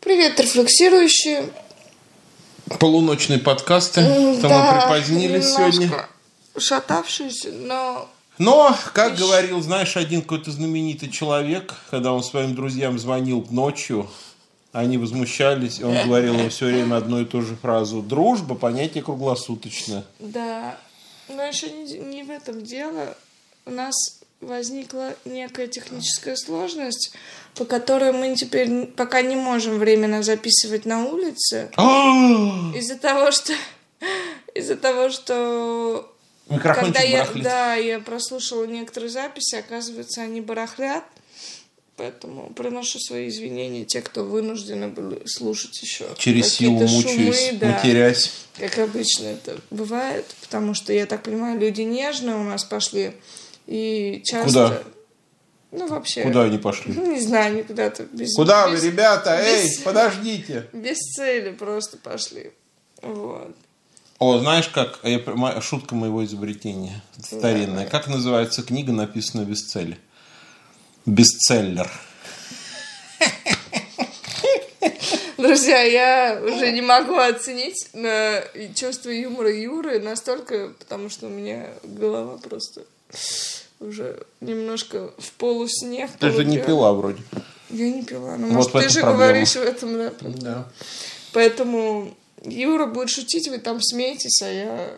Привет, рефлексирующие. Полуночные подкасты. Там да, мы припозднились сегодня. Шатавшиеся, но Но, как Ещё- говорил, знаешь, один какой-то знаменитый человек, когда он своим друзьям звонил ночью, они возмущались, и он говорил им все время одну и ту же фразу. Дружба – понятие круглосуточное. да, но еще не, не в этом дело. У нас возникла некая техническая сложность, по которой мы теперь пока не можем временно записывать на улице. А! Из-за того, что из-за того, что когда я, барахлит. да, я прослушала некоторые записи, оказывается, они барахлят. Поэтому приношу свои извинения те, кто вынуждены были слушать еще. Через силу мучаюсь, шумы, да, матерясь. как обычно это бывает, потому что, я так понимаю, люди нежные у нас пошли, и часто... Куда? Ну, вообще... Куда они пошли? Ну, не знаю, они куда-то без... Куда без- вы, ребята? Эй, без- подождите. Без цели просто пошли. Вот. О, знаешь, как я пр- мо- шутка моего изобретения старинная. Как называется книга, написанная без цели? Бестселлер. Друзья, я уже не могу оценить на чувство юмора Юры настолько, потому что у меня голова просто уже немножко в полусне. в Ты же не пила вроде. Я не пила. Ну, Вот может, ты же проблема. говоришь в этом, да. Да. Поэтому Юра будет шутить, вы там смеетесь, а я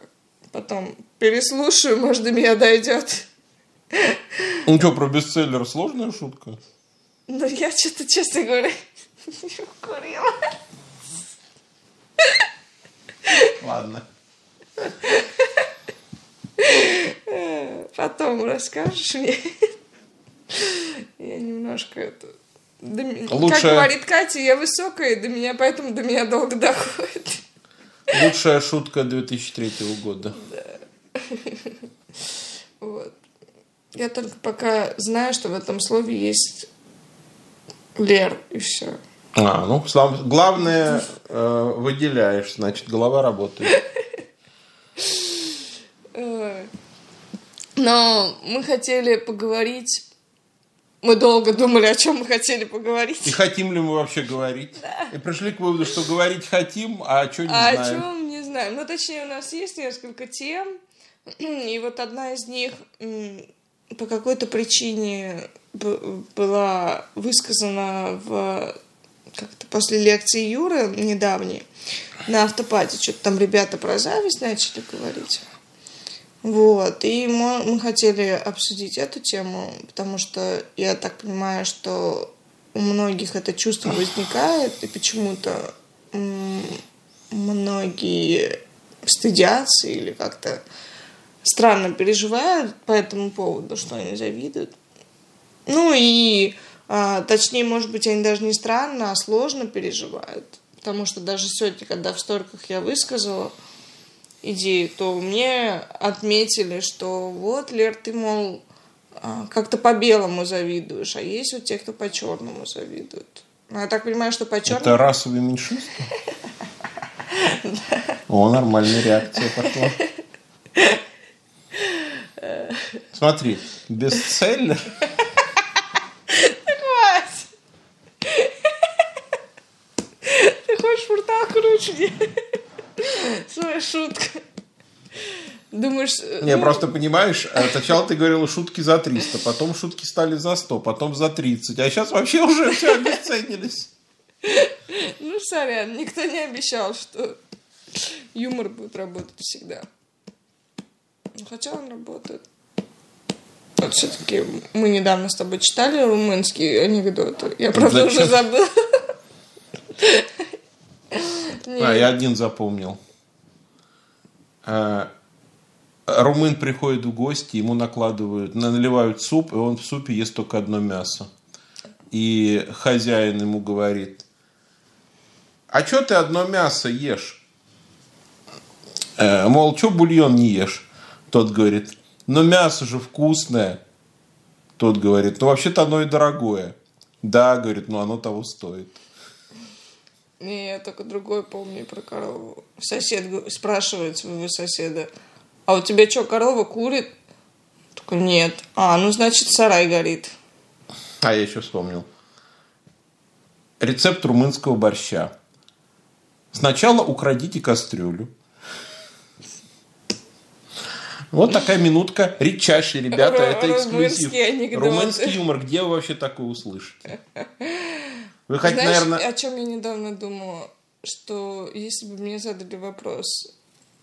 потом переслушаю, может, до меня дойдет. Ну что, про бестселлер сложная шутка? Но я что-то, честно говоря, не курила. Ладно. Потом расскажешь мне. Я немножко это... до Лучше- Как говорит Катя, я высокая, до меня, поэтому до меня долго доходит. Лучшая шутка 2003 года. Вот. Я только пока знаю, что в этом слове есть Лер, и все. А, ну, главное, э, выделяешь, значит, голова работает. Ой. Но мы хотели поговорить... Мы долго думали, о чем мы хотели поговорить. И хотим ли мы вообще говорить? И пришли к выводу, что говорить хотим, а что не А о знаем. чем не знаем. Ну, точнее, у нас есть несколько тем, и вот одна из них по какой-то причине была высказана в как-то после лекции Юры недавней на автопате. Что-то там ребята про зависть начали говорить. Вот, и мы, мы хотели обсудить эту тему, потому что я так понимаю, что у многих это чувство возникает, и почему-то многие стыдятся или как-то странно переживают по этому поводу, что они завидуют. Ну и, а, точнее, может быть, они даже не странно, а сложно переживают. Потому что даже сегодня, когда в сториках я высказала идею, то мне отметили, что вот, Лер, ты, мол, а, как-то по-белому завидуешь, а есть вот те, кто по-черному завидуют. Ну, я так понимаю, что по-черному... Это расовые меньшинства? О, нормальная реакция пошла. Смотри, бестселлер. Хватит! Ты хочешь портал круче? Своя шутка. Думаешь... Не, ну, просто понимаешь, э, сначала ты говорила шутки за 300, потом шутки стали за 100, потом за 30, а сейчас вообще уже все обесценились. Ну, сорян, никто не обещал, что юмор будет работать всегда. Ну, Хотя он работает. Вот все-таки мы недавно с тобой читали румынские анекдоты. Я, правда, уже Зачем? забыла. А, я один запомнил. А, Румын приходит в гости, ему накладывают, наливают суп, и он в супе ест только одно мясо. И хозяин ему говорит, а что ты одно мясо ешь? Э, мол, что бульон не ешь? Тот говорит, ну мясо же вкусное. Тот говорит, ну вообще-то оно и дорогое. Да, говорит, но оно того стоит. Не, я только другой помню про корову. Сосед спрашивает своего соседа, а у тебя что, корова курит? Такой, нет. А, ну, значит, сарай горит. А я еще вспомнил. рецепт румынского борща. Сначала украдите кастрюлю. Вот такая минутка. Редчайший, ребята, это эксклюзив. Румынский юмор. Где вы вообще такое услышите? Вы хоть, Знаешь, наверное... о чем я недавно думала? Что если бы мне задали вопрос,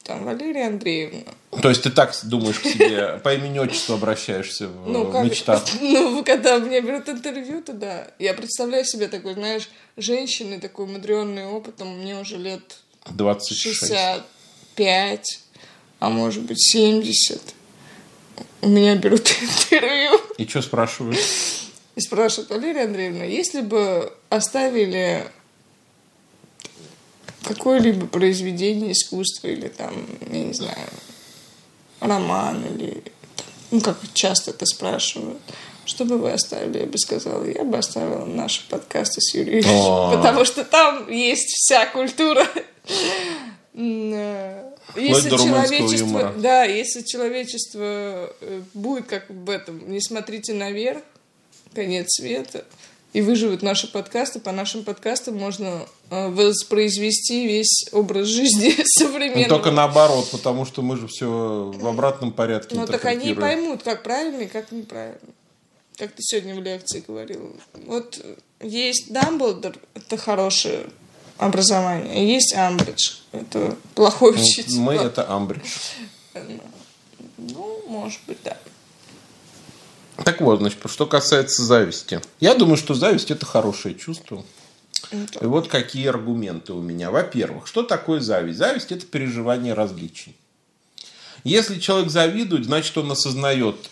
там, Валерия Андреевна, То есть ты так думаешь к себе, по имени отчеству обращаешься в ну, как, мечтах? ну, когда мне берут интервью, то да. Я представляю себе такой, знаешь, женщины, такой умудренный опытом, мне уже лет 26. 65, а может быть 70. У меня берут интервью И что спрашивают? И спрашивают, Валерия Андреевна, если бы оставили какое-либо произведение искусства или там, я не знаю, роман или ну, как часто это спрашивают, что бы вы оставили, я бы сказала, я бы оставила наши подкасты с Юрием, потому что там есть вся культура. Э, Если человечество, юмора. да, если человечество э, будет как в этом, не смотрите наверх, конец света, и выживут наши подкасты, по нашим подкастам можно э, воспроизвести весь образ жизни Ну, современного. только наоборот, потому что мы же все в обратном порядке Ну, так они поймут, как правильно и как неправильно. Как ты сегодня в лекции говорил. Вот есть Дамблдор, это хорошее образование, есть Амбридж, это плохой Ну, учитель. Мы это Амбридж. Ну, может быть, да. Так вот, значит, что касается зависти. Я думаю, что зависть это хорошее чувство. И вот какие аргументы у меня. Во-первых, что такое зависть? Зависть это переживание различий. Если человек завидует, значит он осознает,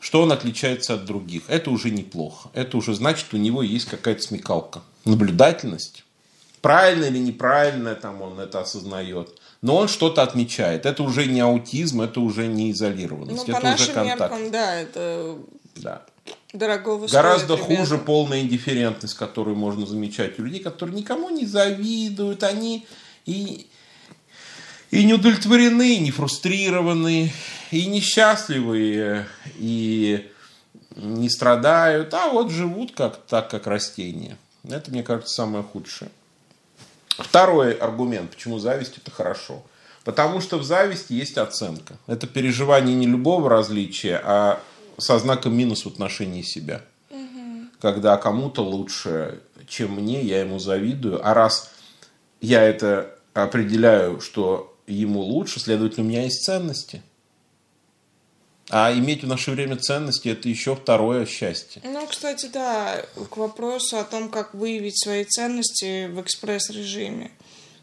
что он отличается от других. Это уже неплохо. Это уже значит, у него есть какая-то смекалка, наблюдательность. Правильно или неправильно там он это осознает. Но он что-то отмечает. Это уже не аутизм, это уже не Ну, изолированность. по это уже нашим контакт. меркам, да, это Да. дорогого стоит, Гораздо ребята. хуже полная индифферентность, которую можно замечать у людей, которые никому не завидуют, они и, и не удовлетворены, и не фрустрированы, и несчастливые, и не страдают, а вот живут как, так, как растения. Это, мне кажется, самое худшее. Второй аргумент, почему зависть это хорошо. Потому что в зависти есть оценка. Это переживание не любого различия, а со знаком минус в отношении себя. Когда кому-то лучше, чем мне, я ему завидую. А раз я это определяю, что ему лучше, следовательно, у меня есть ценности. А иметь в наше время ценности – это еще второе счастье. Ну, кстати, да, к вопросу о том, как выявить свои ценности в экспресс-режиме.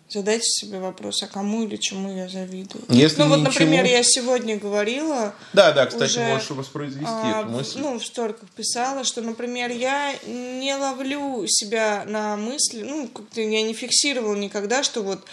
Задайте себе вопрос, а кому или чему я завидую. Если ну, вот, ничему- например, я сегодня говорила, Да, да, кстати, Уже, можешь воспроизвести а, эту мысль. ну, в сториках писала, что, например, я не ловлю себя на мысли, ну, как-то я не фиксировала никогда, что вот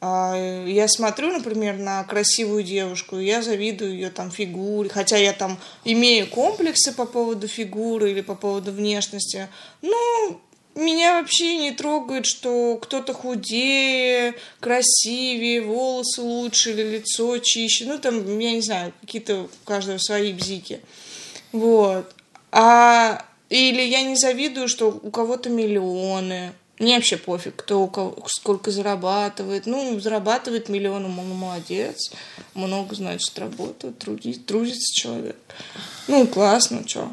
я смотрю, например, на красивую девушку, я завидую ее там фигуре, хотя я там имею комплексы по поводу фигуры или по поводу внешности, ну, меня вообще не трогает, что кто-то худее, красивее, волосы лучше или лицо чище. Ну, там, я не знаю, какие-то у каждого свои бзики. Вот. А или я не завидую, что у кого-то миллионы. Мне вообще пофиг, кто сколько зарабатывает. Ну, зарабатывает миллион, мол, молодец. Много, значит, работает, труди, трудится человек. Ну, классно, что.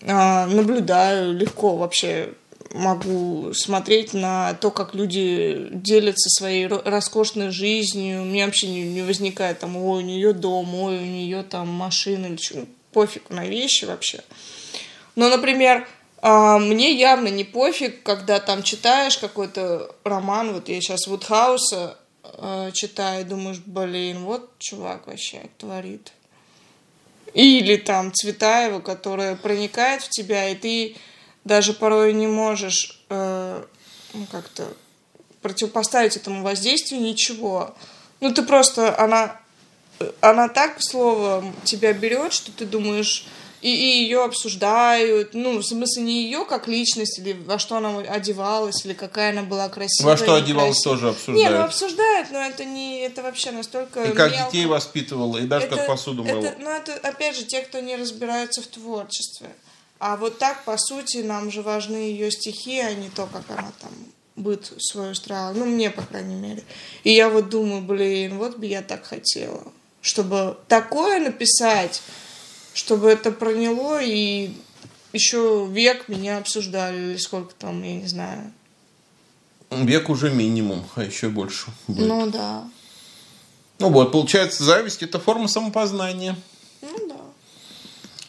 наблюдаю легко вообще могу смотреть на то, как люди делятся своей ро- роскошной жизнью. У меня вообще не, не возникает там, ой, у нее дом, ой, у нее там машина или что. Пофиг на вещи вообще. Но, например, а, мне явно не пофиг, когда там читаешь какой-то роман, вот я сейчас Вудхауса э, читаю, думаешь, блин, вот чувак вообще творит. Или там Цветаева, которая проникает в тебя, и ты даже порой не можешь э, ну, как-то противопоставить этому воздействию ничего. Ну, ты просто, она, она так слово тебя берет, что ты думаешь, и, и ее обсуждают, ну, в смысле, не ее как личность, или во что она одевалась, или какая она была красивая. Во что одевалась, тоже Не, обсуждают. ну обсуждают, но это не, это вообще настолько И как мелко. детей воспитывала, и даже как Это- посуду мыла. это, Ну, это, опять же, те, кто не разбираются в творчестве. А вот так, по сути, нам же важны ее стихи, а не то, как она там быт свой устраивала. Ну, мне, по крайней мере. И я вот думаю, блин, вот бы я так хотела. Чтобы такое написать, чтобы это проняло, и еще век меня обсуждали, или сколько там, я не знаю. Век уже минимум, а еще больше будет. Ну, да. Ну вот, получается, зависть – это форма самопознания. Ну, да.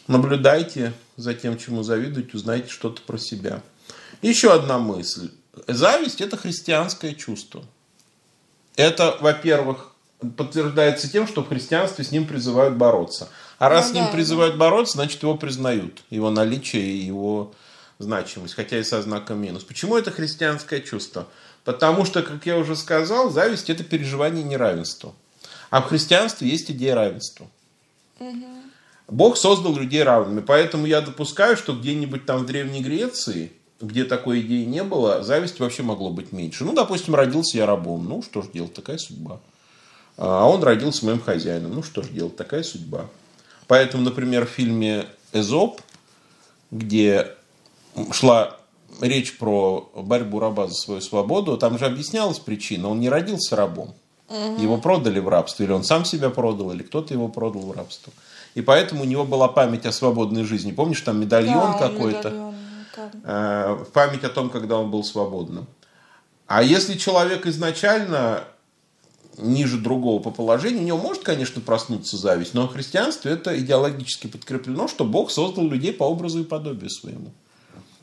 Наблюдайте за тем, чему завидуете, узнаете что-то про себя. Еще одна мысль. Зависть – это христианское чувство. Это, во-первых, подтверждается тем, что в христианстве с ним призывают бороться. А раз Ну с ним да, призывают бороться, значит его признают, его наличие и его значимость, хотя и со знаком минус. Почему это христианское чувство? Потому что, как я уже сказал, зависть – это переживание неравенства. А в христианстве есть идея равенства. Бог создал людей равными, поэтому я допускаю, что где-нибудь там в Древней Греции, где такой идеи не было, зависть вообще могло быть меньше. Ну, допустим, родился я рабом, ну, что ж делать, такая судьба. А он родился моим хозяином, ну, что ж делать, такая судьба. Поэтому, например, в фильме «Эзоп», где шла речь про борьбу раба за свою свободу, там же объяснялась причина. Он не родился рабом. Его продали в рабство. Или он сам себя продал, или кто-то его продал в рабство. И поэтому у него была память о свободной жизни. Помнишь, там медальон Да, какой-то? медальон, э, память о том, когда он был свободным. А если человек изначально ниже другого по положению, у него может, конечно, проснуться зависть, но в христианстве это идеологически подкреплено, что Бог создал людей по образу и подобию своему.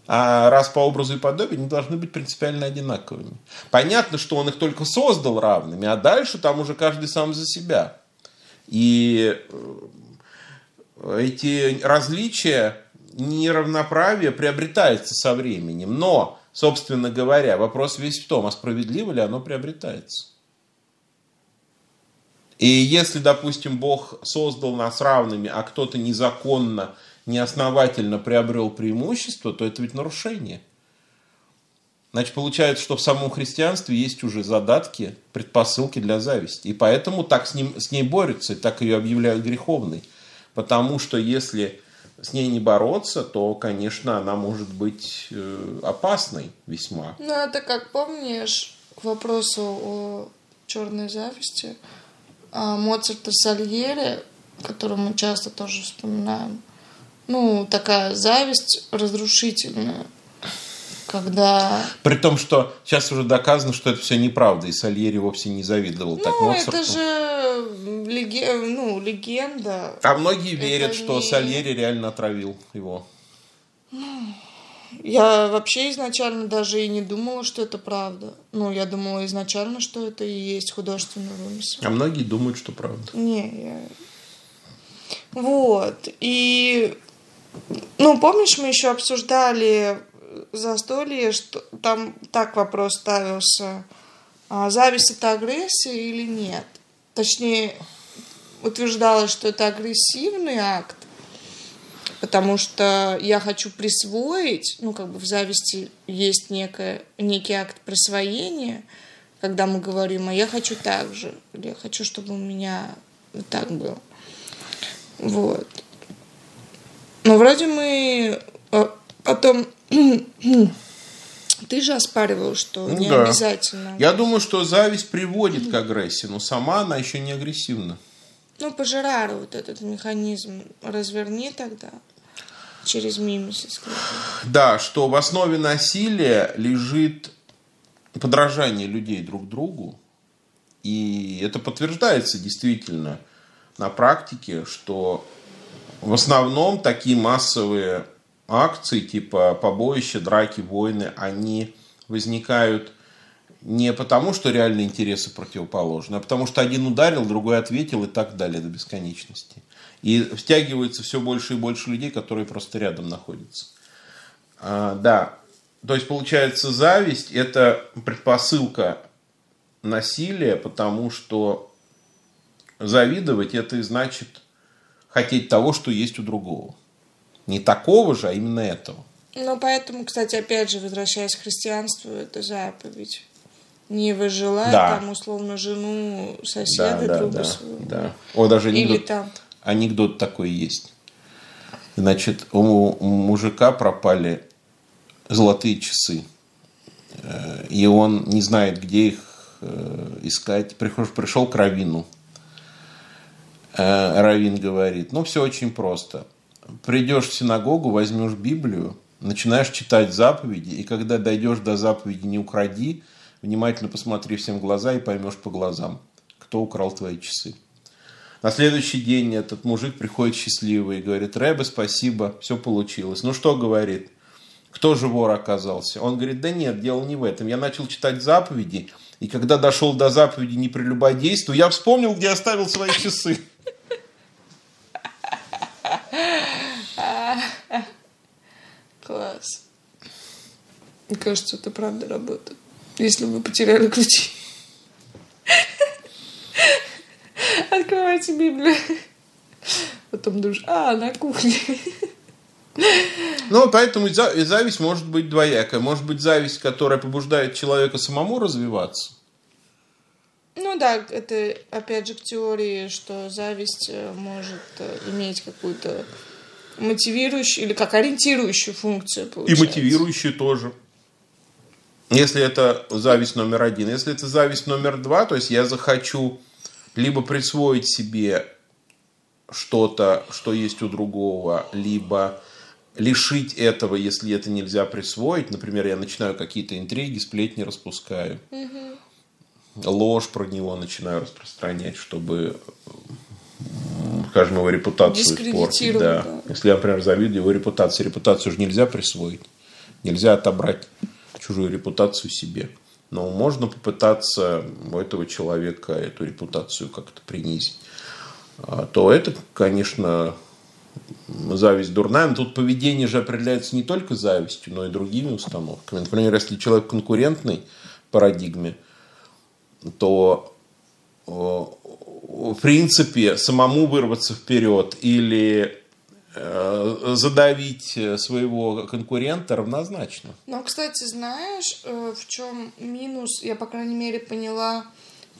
А раз по образу и подобию, они должны быть принципиально одинаковыми. Понятно, что он их только создал равными, а дальше там уже каждый сам за себя. И э, эти различия, неравноправие приобретается со временем. Но, собственно говоря, вопрос весь в том, а справедливо ли оно приобретается. И если, допустим, Бог создал нас равными, а кто-то незаконно, неосновательно приобрел преимущество, то это ведь нарушение. Значит, получается, что в самом христианстве есть уже задатки, предпосылки для зависти. И поэтому так с, ним, с ней борются, так ее объявляют греховной. Потому что если с ней не бороться, то, конечно, она может быть э, опасной весьма. Ну, это как помнишь к вопросу о черной зависти а, Моцарта Сальери, который мы часто тоже вспоминаем. Ну, такая зависть разрушительная, когда... При том, что сейчас уже доказано, что это все неправда, и Сальери вовсе не завидовал так Ну, Моцарту. это же леге- ну, легенда. А многие верят, Это что не- Сальери реально отравил его. Я вообще изначально даже и не думала, что это правда. Ну, я думала изначально, что это и есть художественный вымысел. А многие думают, что правда. Не, я... Вот. И, ну, помнишь, мы еще обсуждали застолье, что там так вопрос ставился, а зависть это агрессия или нет? Точнее, утверждалось, что это агрессивный акт, потому что я хочу присвоить, ну, как бы в зависти есть некое, некий акт присвоения, когда мы говорим, а я хочу так же, или я хочу, чтобы у меня вот так было. Вот. Но вроде мы э, потом... Ты же оспаривал, что Ну не да. обязательно. Я думаю, что зависть приводит к агрессии, но сама она еще не агрессивна. Ну, по Жерару вот этот механизм разверни тогда через мимесис. Да, что в основе насилия лежит подражание людей друг другу. И это подтверждается действительно на практике, что в основном такие массовые акции, типа побоища, драки, войны, они возникают не потому, что реальные интересы противоположны, а потому что один ударил, другой ответил и так далее до бесконечности. И втягивается все больше и больше людей, которые просто рядом находятся. А, да, то есть получается зависть – это предпосылка насилия, потому что завидовать – это и значит хотеть того, что есть у другого. Не такого же, а именно этого. Ну, поэтому, кстати, опять же, возвращаясь к христианству, это заповедь. Не выжелай Да. там условно жену соседа, друга да, своего. да. О, даже Или анекдот, там. анекдот такой есть. Значит, у мужика пропали золотые часы. Э, и он не знает, где их э, искать. Пришел к Равину. Э, Равин говорит, ну, все очень просто. Придешь в синагогу, возьмешь Библию, начинаешь читать заповеди, и когда дойдешь до заповеди «не укради», внимательно посмотри всем в глаза и поймешь по глазам, кто украл твои часы. На следующий день этот мужик приходит счастливый и говорит, Рэбе, спасибо, все получилось. Ну что говорит? Кто же вор оказался? Он говорит, да нет, дело не в этом. Я начал читать заповеди, и когда дошел до заповеди «не прелюбодействуй», я вспомнил, где оставил свои часы. Класс. Мне кажется, это правда работает. Если вы потеряли ключи. Открывайте Библию. Потом душ. А, на кухне. Ну, поэтому зависть может быть двоякая. Может быть зависть, которая побуждает человека самому развиваться. Ну да, это опять же к теории, что зависть э, может э, иметь какую-то мотивирующую или как ориентирующую функцию. Получается. И мотивирующую тоже. Если это зависть номер один. Если это зависть номер два, то есть я захочу либо присвоить себе что-то, что есть у другого, либо лишить этого, если это нельзя присвоить. Например, я начинаю какие-то интриги, сплетни распускаю. Угу. Ложь про него начинаю распространять, чтобы скажем, его репутацию испортить. Да. да. Если я, например, завидую его репутации, репутацию же нельзя присвоить. Нельзя отобрать чужую репутацию себе. Но можно попытаться у этого человека эту репутацию как-то принизить. А то это, конечно, зависть дурная. Но тут поведение же определяется не только завистью, но и другими установками. Например, если человек конкурентный парадигме, то в принципе самому вырваться вперед или э, задавить своего конкурента равнозначно. Ну, кстати, знаешь, э, в чем минус, я, по крайней мере, поняла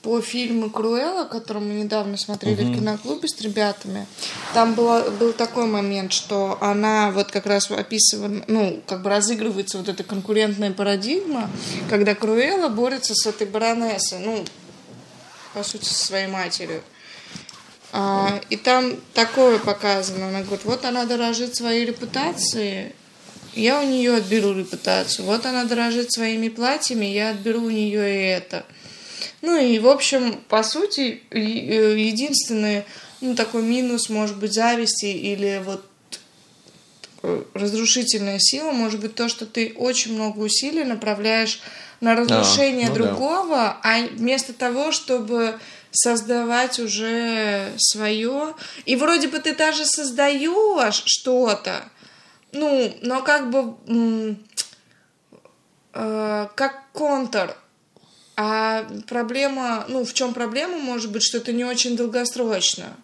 по фильму Круэлла, который мы недавно смотрели угу. в киноклубе с ребятами, там было, был такой момент, что она вот как раз описывает, ну, как бы разыгрывается вот эта конкурентная парадигма, когда Круэлла борется с этой баронессой, ну, по сути, со своей матерью. А, и там такое показано. Она говорит, вот она дорожит своей репутацией, я у нее отберу репутацию. Вот она дорожит своими платьями, я отберу у нее и это. Ну и, в общем, по сути, э, единственный ну, такой минус, может быть, зависти или вот разрушительная сила может быть то, что ты очень много усилий направляешь на разрушение а, ну другого, да. а вместо того, чтобы создавать уже свое. И вроде бы ты даже создаешь что-то, ну, но как бы э, как контур. А проблема, ну, в чем проблема может быть, что это не очень долгосрочно.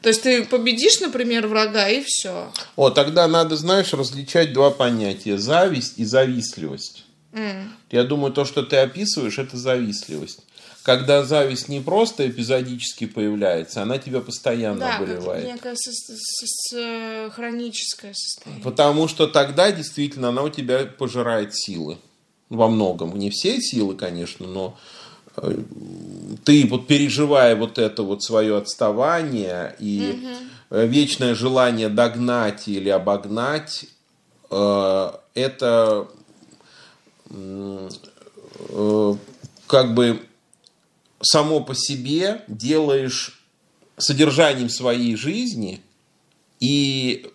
То есть ты победишь, например, врага, и все. О, тогда надо, знаешь, различать два понятия: зависть и завистливость. Mm. Я думаю, то, что ты описываешь, это завистливость. Когда зависть не просто эпизодически появляется, она тебя постоянно да, обуревает. Да, некое со- со- со- хроническое состояние. Потому что тогда действительно она у тебя пожирает силы. Во многом. Не все силы, конечно, но э, ты вот переживая вот это вот свое отставание и угу. вечное желание догнать или обогнать, э, это как бы само по себе делаешь содержанием своей жизни, и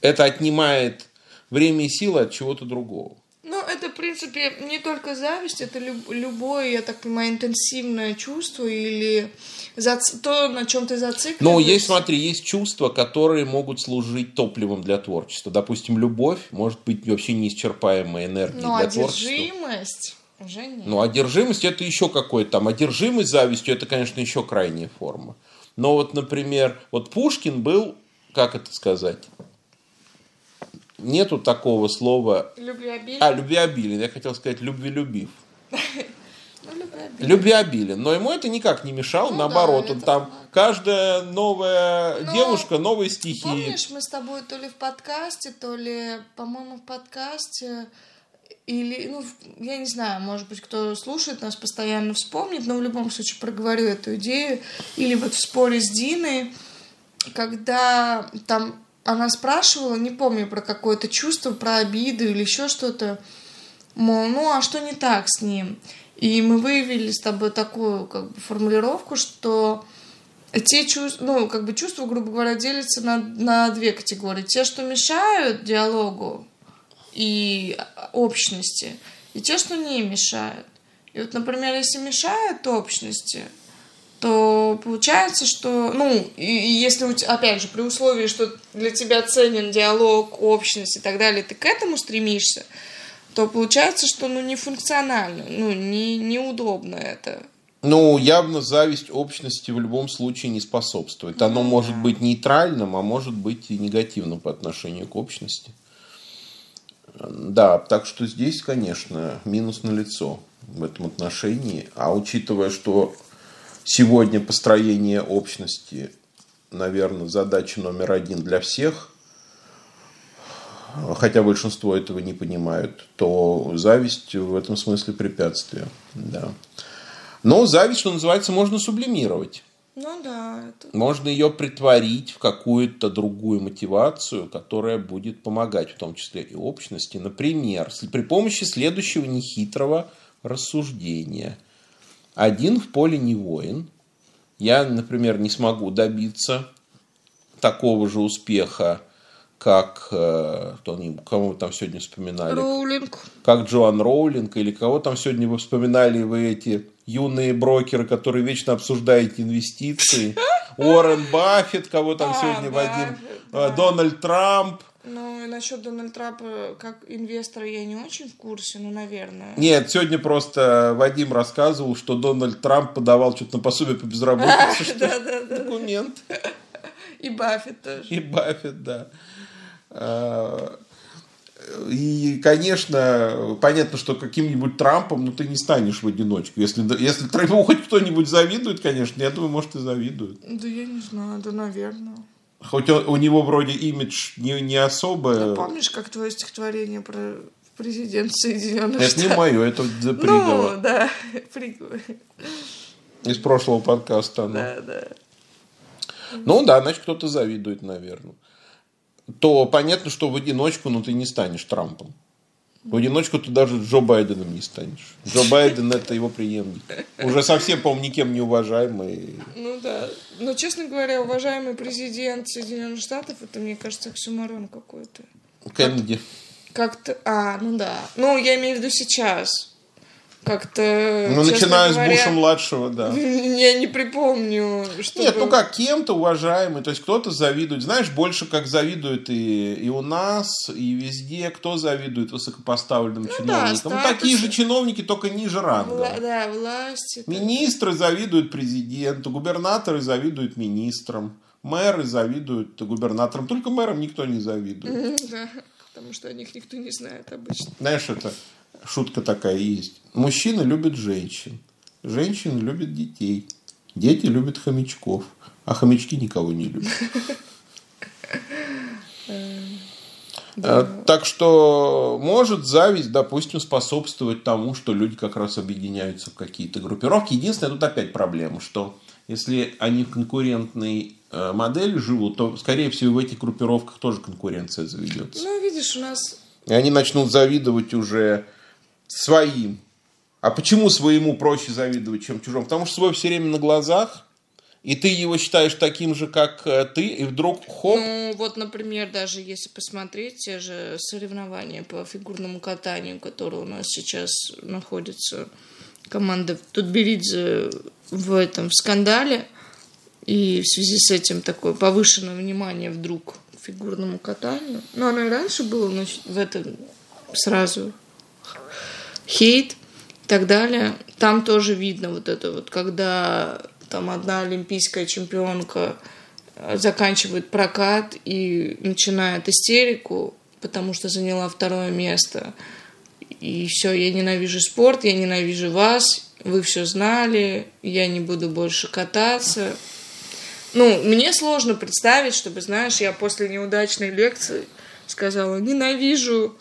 это отнимает время и силы от чего-то другого. Ну, это, в принципе, не только зависть, это люб- любое, я так понимаю, интенсивное чувство или зац... то, на чем ты зацикливаешься. Но есть, смотри, есть чувства, которые могут служить топливом для творчества. Допустим, любовь может быть вообще неисчерпаемой энергией ну, для творчества. Уже нет. Ну, одержимость это еще какой-то там. Одержимость завистью это, конечно, еще крайняя форма. Но вот, например, вот Пушкин был, как это сказать, нету такого слова... Любвеобилен? А, любвеобилен. Я хотел сказать любвелюбив. Ну, любвеобилен. Но ему это никак не мешало, Ну наоборот, да, он там каждая новая Но девушка, новые стихи. Помнишь, мы с тобой то ли в подкасте, то ли, по-моему, в подкасте, или, ну, я не знаю, может быть, кто слушает нас постоянно вспомнит, но в любом случае проговорю эту идею. Или вот в споре с Диной, когда там она спрашивала, не помню про какое-то чувство, про обиду или еще что-то, мол, ну а что не так с ним? И мы выявили с тобой такую как бы, формулировку, что те чувства, ну, как бы чувства, грубо говоря, делятся на, на две категории. Те, что мешают диалогу и общности, и те, что не мешают. И вот, например, если мешают общности, то получается, что, ну, и, и если, у те- опять же, при условии, что для тебя ценен диалог, общность и так далее, ты к этому стремишься, то получается, что, ну, не функционально, ну, не, неудобно это. Ну, явно зависть общности в любом случае не способствует. Оно может быть нейтральным, а может быть и негативным по отношению к общности. Да, так что здесь, конечно, минус на лицо в этом отношении. А учитывая, что сегодня построение общности, наверное, задача номер один для всех, хотя большинство этого не понимают, то зависть в этом смысле препятствие. Да. Но зависть, что называется, можно сублимировать. Ну да, это... Можно ее притворить в какую-то другую мотивацию, которая будет помогать, в том числе и общности. Например, при помощи следующего нехитрого рассуждения. Один в поле не воин. Я, например, не смогу добиться такого же успеха, как э, кто они- кого мы там сегодня вспоминали, Роулинг. как Джоан Роулинг или кого там сегодня вы вспоминали, вы эти юные брокеры, которые вечно обсуждаете инвестиции. Уоррен Баффет, кого там А, сегодня Вадим, э, да. Дональд Трамп. Ну, насчет Дональда Трампа, как инвестора, я не очень в курсе, ну, наверное. Нет, сегодня просто Вадим рассказывал, что Дональд Трамп подавал что-то на пособие по безработице, Да, да, да. документ. И Баффет тоже. И Баффет, да. А, И, конечно, понятно, что каким-нибудь Трампом, ну, ты не станешь в одиночку. Если, если Трампу хоть кто-нибудь завидует, конечно, я думаю, может, и завидуют. Да я не знаю, да, наверное. Хоть он- у него вроде имидж не, не особо. Ты помнишь, как твое стихотворение про президента Соединенных Это не Штатов? мое, это Ну, Пригова. да, Пригова. Из прошлого подкаста. оно. Да, да. Ну да, значит, кто-то завидует, наверное. То понятно, что в одиночку, ну, ты не станешь Трампом. В одиночку ты даже Джо Байденом не станешь. Джо Байден это его преемник. Уже совсем, по-моему, никем не уважаемый. Ну да. Но, честно говоря, уважаемый президент Соединенных Штатов, это, мне кажется, оксюмарон какой-то. Кеннеди. Как-то... А, ну да. Ну, я имею в виду сейчас. Как-то... Ну, начиная с Буша младшего, да. Я не припомню, что... Нет, ну как, кем-то уважаемый, то есть кто-то завидует. Знаешь, больше как завидуют и, и у нас, и везде, кто завидует высокопоставленным да, чиновникам. ну, статус. такие же чиновники, только ниже ранга. Да, власти. Министры завидуют президенту, губернаторы завидуют министрам, мэры завидуют губернаторам. Только мэрам никто не завидует. М, Да, потому что о них никто не знает обычно. Знаешь, это шутка такая есть. Мужчины любят женщин, женщины любят детей, дети любят хомячков, а хомячки никого не любят. Э, Так что может зависть, допустим, способствовать тому, что люди как раз объединяются в какие-то группировки. Единственное, тут опять проблема, что если они в конкурентной э, модели живут, то, скорее всего, в этих группировках тоже конкуренция заведется. Ну, видишь, у нас... И они начнут завидовать уже своим. А почему своему проще завидовать, чем чужому? Потому что свой все время на глазах, и ты его считаешь таким же, как э, ты, и вдруг хоп, Ну, вот, например, даже если посмотреть те же соревнования по фигурному катанию, которые у нас сейчас находятся, команда Тутберидзе в этом в скандале, и в связи с этим такое повышенное внимание вдруг к фигурному катанию. Но оно и раньше было, значит, в этом сразу хейт и так далее. Там тоже видно вот это вот, когда там одна олимпийская чемпионка э, заканчивает прокат и начинает истерику, потому что заняла второе место. И все, я ненавижу спорт, я ненавижу вас, вы все знали, я не буду больше кататься. Ну, мне сложно представить, чтобы, знаешь, я после неудачной лекции сказала, ненавижу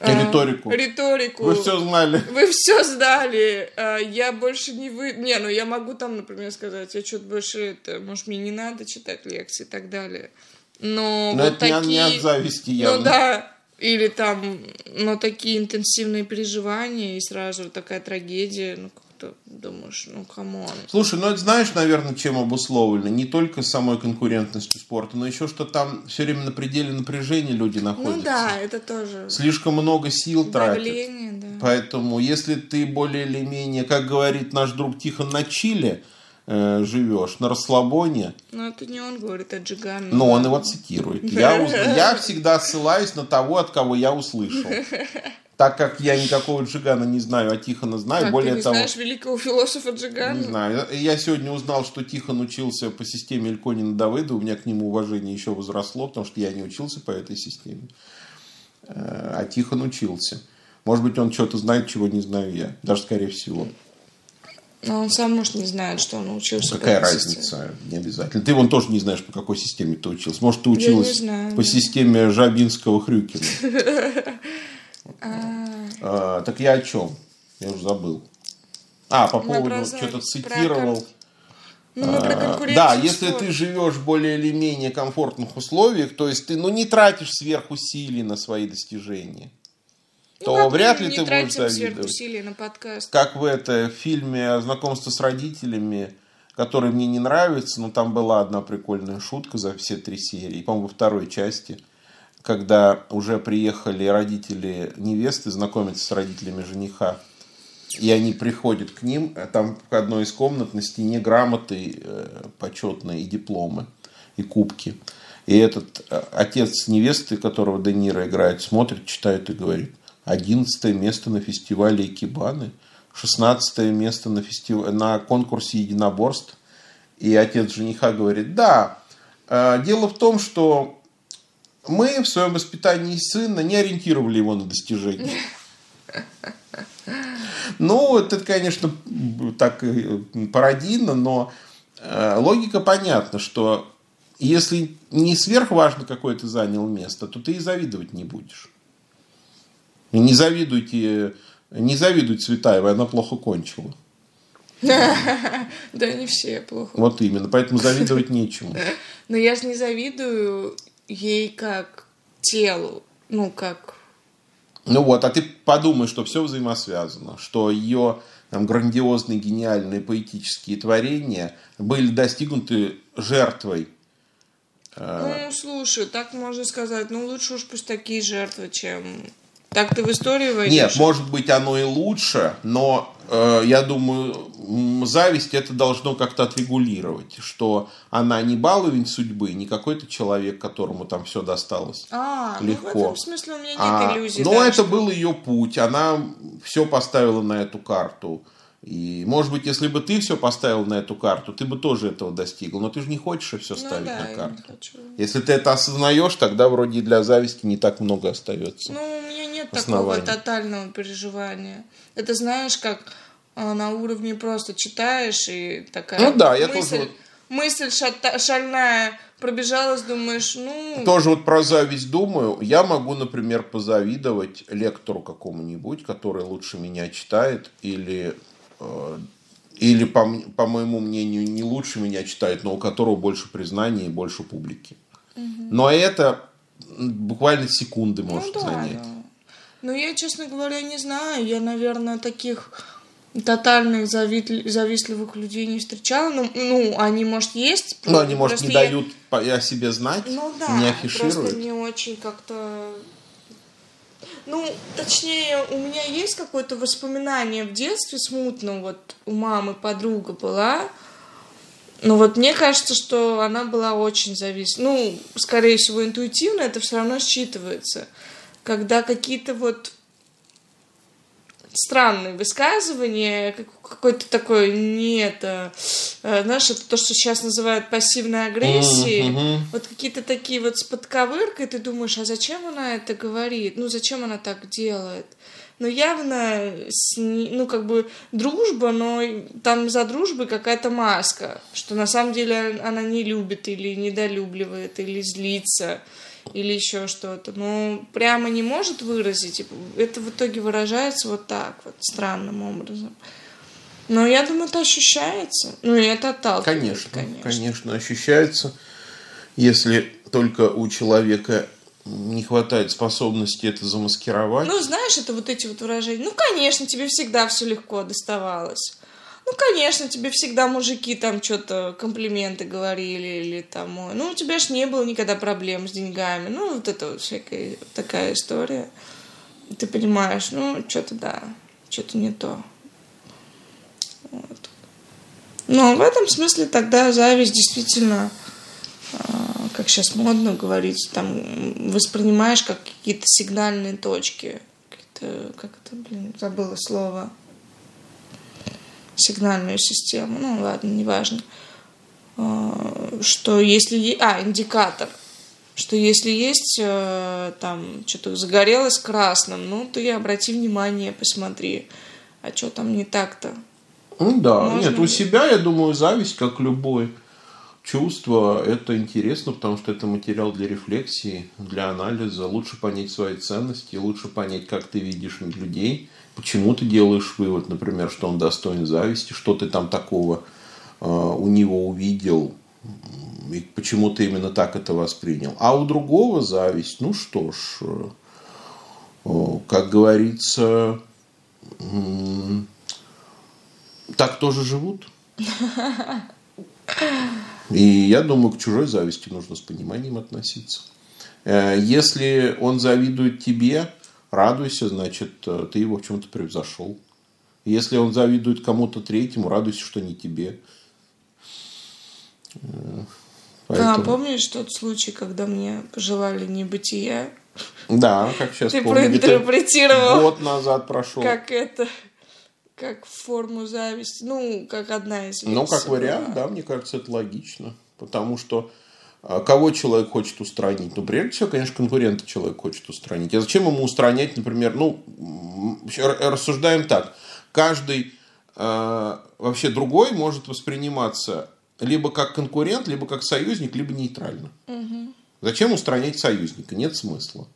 а, риторику. риторику. Вы все знали. Вы все знали. А, я больше не вы... Не, ну я могу там, например, сказать, я что-то больше это... Может, мне не надо читать лекции и так далее. Но, Но вот это не от- такие... не от зависти явно. Ну да. Или там, но такие интенсивные переживания и сразу такая трагедия, ну как-то думаешь, ну come on. Слушай, ну это знаешь, наверное, чем обусловлено? Не только самой конкурентностью спорта, но еще что там все время на пределе напряжения люди находятся. Ну да, это тоже Слишком много сил тратят. давление, да. Поэтому, если ты более или менее, как говорит наш друг Тихон, на chill е э, живешь, на расслабоне, Но это не он говорит, это Джиган. но он его цитирует. Я, я всегда ссылаюсь на того, от кого я услышал. Так как я никакого Джигана не знаю, а Тихона знаю, Как более ты не того... знаешь великого философа Джигана? Не знаю. Я сегодня узнал, что Тихон учился по системе Эльконина Давыда. У меня к нему уважение еще возросло, потому что я не учился по этой системе. Э, А Тихон учился. Может быть, он что-то знает, чего не знаю я. Даже скорее всего. Но он сам, может, не знает, что он учился. Какая по этой системе. разница? Не обязательно. Ты вон тоже не знаешь, по какой системе ты учился. Может, ты училась знаю, по да. системе Жабинского-Хрюкина. А, А, Так я о чем? Я уже забыл. А, по поводу, что-то цитировал. Ну, мы про А, конкуренцию Да, если ты живешь в более или менее комфортных условиях, то есть ты ну, не тратишь сверхусилий на свои достижения, Ну, то вряд ли не ты будешь завидовать. на подкаст. Как в это в фильме «Знакомство с родителями», который мне не нравится, но там была одна прикольная шутка за все три серии, по-моему, во второй части, когда уже приехали родители невесты знакомиться с родителями жениха. И они приходят к ним, а там в одной из комнат на стене грамоты э, почетные и дипломы, и кубки. И этот э, отец невесты, которого Де Ниро играет, смотрит, читает и говорит, одиннадцатое место на фестивале Икебаны, шестнадцатое место на, фестив... на конкурсе единоборств. И отец жениха говорит, да, э, дело в том, что мы в своем воспитании сына не ориентировали его на достижения. Ну, это, конечно, так пародийно, но э, логика понятна, что если не сверхважно, какое ты занял место, то ты и завидовать не будешь. И Не завидуйте, не завидуй Цветаевой, она плохо кончила. Да не все плохо. Вот именно, поэтому завидовать нечему. Но я же не завидую ей как телу. Ну, как... Ну вот, а ты подумай, что все взаимосвязано, что ее там, грандиозные, гениальные поэтические творения были достигнуты жертвой. Ну, слушай, так можно сказать. Ну, лучше уж пусть такие жертвы, чем... Так ты в историю войдешь? Нет, может быть, оно и лучше, но э, я думаю, зависть это должно как-то отрегулировать, что она не баловень судьбы, не какой-то человек, которому там все досталось. А, легко. ну в этом смысле у меня нет А, иллюзий. но да, это что- был ее путь, она все поставила на эту карту. И, может быть, если бы ты все поставил на эту карту, ты бы тоже этого достигл. Но ты же не хочешь все Ну ставить да, на карту. Если ты это осознаешь, тогда вроде и для зависти не так много остается. Ну, нет Оснований. такого тотального переживания. Это знаешь, как а, на уровне просто читаешь и такая Ну да, я мысль, тоже вот- мысль шата- шальная пробежалась, думаешь, ну, Тоже вот про зависть думаю. Я могу, например, позавидовать лектору какому-нибудь, который лучше меня читает, или, э, или по, по моему мнению, не лучше меня читает, но у которого больше признания и больше публики. Но это буквально секунды может ну да, занять. да. Ну, я, честно говоря, не знаю. Я, наверное, таких тотальных завид- завистливых людей не встречала. Ну, ну, они, может, есть. Ну, они, может, просто не я- дают по- о себе знать, Ну да, не просто афишируют. не очень как-то... Ну, точнее, у меня есть какое-то воспоминание в детстве смутно, вот у мамы подруга была, но вот мне кажется, что она была очень зависима. Ну, скорее всего, интуитивно это все равно считывается. Когда какие-то вот странные высказывания, как- какой-то такой, не это, э, знаешь, это то, что сейчас называют пассивной агрессией, Мгм. вот какие-то такие вот с подковыркой, ты думаешь, а зачем она это говорит? Ну, зачем она так делает? но явно, с, ну, как бы дружба, но там за дружбой какая-то маска, что на самом деле она не любит или недолюбливает, или злится, или еще что-то. Но прямо не может выразить. Это в итоге выражается вот так вот, странным образом. Но я думаю, это ощущается. Ну, и это отталкивает, конечно. Конечно, конечно ощущается. Если только у человека не хватает способности это замаскировать. Ну, знаешь, это вот эти вот выражения. Ну, конечно, тебе всегда все легко доставалось. Ну, конечно, тебе всегда мужики там что-то комплименты говорили или там, ну, у тебя ж не было никогда проблем с деньгами. Ну, вот это вот всякая такая история. Ты понимаешь, ну, что-то да, что-то не то. Вот. Но в этом смысле тогда зависть действительно а, как сейчас модно говорить, там воспринимаешь как какие-то сигнальные точки. Какие-то, как это, блин, забыла слово. Сигнальную систему. Ну, ладно, неважно. А, что если... А, индикатор. Что если есть э, там что-то загорелось красным, ну, ты обрати внимание, посмотри. А что там не так-то? Ну да, Можно... нет, у себя, я думаю, зависть, как любой чувство, это интересно, потому что это материал для рефлексии, для анализа. Лучше понять свои ценности, лучше понять, как ты видишь людей, почему ты делаешь вывод, например, что он достоин зависти, что ты там такого э, у него увидел, и почему ты именно так это воспринял. А у другого зависть, ну что ж, э, как говорится, э, так тоже живут. И я думаю, к чужой зависти нужно с пониманием относиться. Э, если он завидует тебе, радуйся, значит, э, ты его в чем-то превзошел. Если он завидует кому-то третьему, радуйся, что не тебе. Э, поэтому... А, помнишь тот случай, когда мне пожелали небытия? Да, как сейчас Ты помню. проинтерпретировал. Год назад прошел. Как это как форму зависти, ну, как одна из. Ну, как вариант, да, мне кажется, это логично. Потому что а, кого человек хочет устранить? Ну, прежде всего, конечно, конкурента человек хочет устранить. А зачем ему устранять, например, ну, рассуждаем так. Каждый э, вообще другой может восприниматься либо как конкурент, либо как союзник, либо нейтрально. Угу. Зачем устранять союзника? Нет смысла.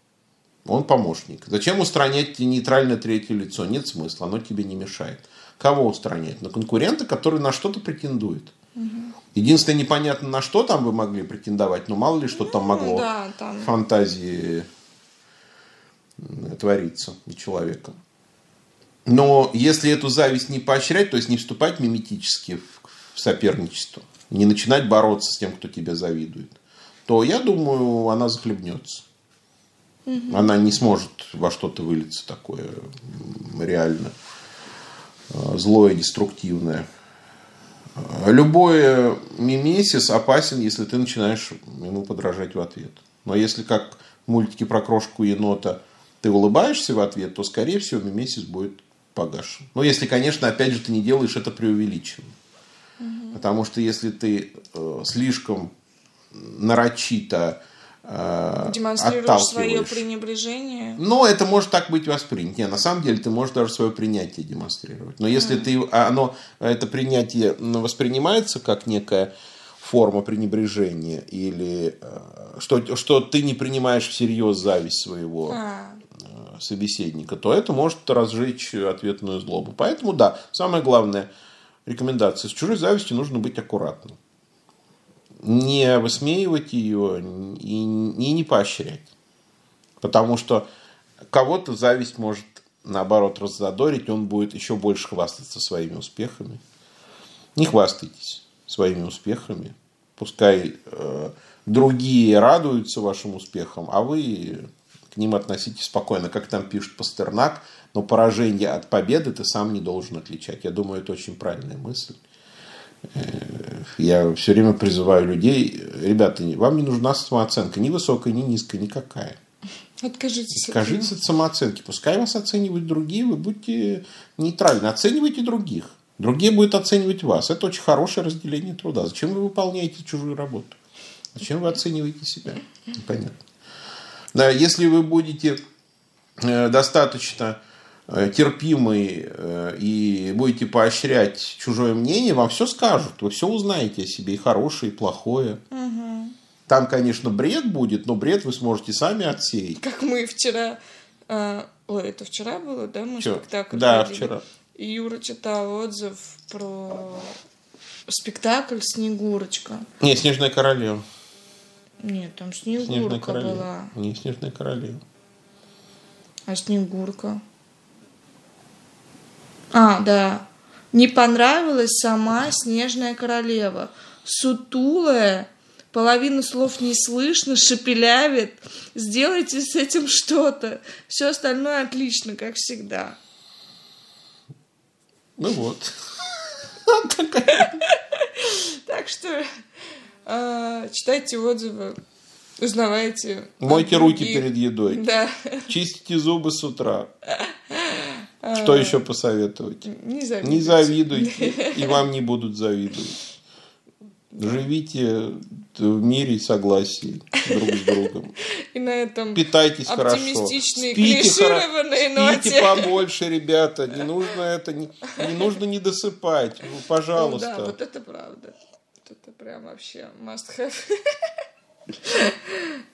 Он помощник. Зачем устранять нейтральное третье лицо? Нет смысла, оно тебе не мешает. Кого устранять? На конкурента, который на что-то претендует. Угу. Единственное, непонятно, на что там вы могли претендовать, но мало ли что там ну, могло да, там... фантазии твориться у человека. Но если эту зависть не поощрять, то есть не вступать миметически в соперничество, не начинать бороться с тем, кто тебе завидует, то я думаю, она захлебнется. Угу. Она не сможет во что-то вылиться такое реально э, злое, деструктивное. Любой мимесис опасен, если ты начинаешь ему подражать в ответ. Но если как в мультике про крошку енота ты улыбаешься в ответ, то, скорее всего, мимесис будет погашен. Но если, конечно, опять же, ты не делаешь это преувеличенно. Угу. Потому что если ты э, слишком нарочито э, Демонстрируешь свое пренебрежение. Но это может так быть воспринято. Не, на самом деле ты можешь даже свое принятие демонстрировать. Но если mm. ты, а оно, это принятие воспринимается как некая форма пренебрежения или э, что, что ты не принимаешь всерьез зависть своего а. собеседника, то это может разжечь ответную злобу. Поэтому да, самое главное рекомендация. С чужой завистью нужно быть аккуратным не высмеивать ее и, и не поощрять. Потому что кого-то зависть может, наоборот, раззадорить, он будет еще больше хвастаться своими успехами. Не хвастайтесь своими успехами. Пускай э, другие радуются вашим успехам, а вы к ним относитесь спокойно. Как там пишет Пастернак, но поражение от победы ты сам не должен отличать. Я думаю, это очень правильная мысль. Я все время призываю людей, ребята, вам не нужна самооценка, ни высокая, ни низкая, никакая. Откажитесь. Откажитесь от самооценки. Пускай вас оценивают другие, вы будьте нейтральны. Оценивайте других. Другие будут оценивать вас. Это очень хорошее разделение труда. Зачем вы выполняете чужую работу? Зачем вы оцениваете себя? Непонятно. Да, если вы будете э, достаточно терпимый э, и будете поощрять чужое мнение, вам все скажут. Вы все узнаете о себе, и хорошее, и плохое. Там, конечно, бред будет, но бред вы сможете сами отсеять. Как мы вчера... а, ой, это вчера было, да? Мы Чё? спектакль Да, ходили. вчера. И Юра читал отзыв про спектакль «Снегурочка». Не, Снежная королева. Нет, там Снежная Снегурка королева. была. Не, Снежная королева. А Снегурка? А, да. Не понравилась сама Снежная королева. Сутулая, половину слов не слышно, шепелявит. Сделайте с этим что-то. Все остальное отлично, как всегда. Ну вот. Так что а, читайте отзывы, узнавайте. Мойте руки перед едой. Да, Чистите зубы с утра. Что еще посоветовать? не завидуйте. Не завидуйте, и вам не будут завидовать. Живите в мире и согласии друг с другом. И на этом Питайтесь хорошо. Спите, хоро- спите побольше, ребята. Не нужно это, не, не нужно не досыпать. Ну, Ну пожалуйста. да, вот это правда. Вот это прям вообще must have.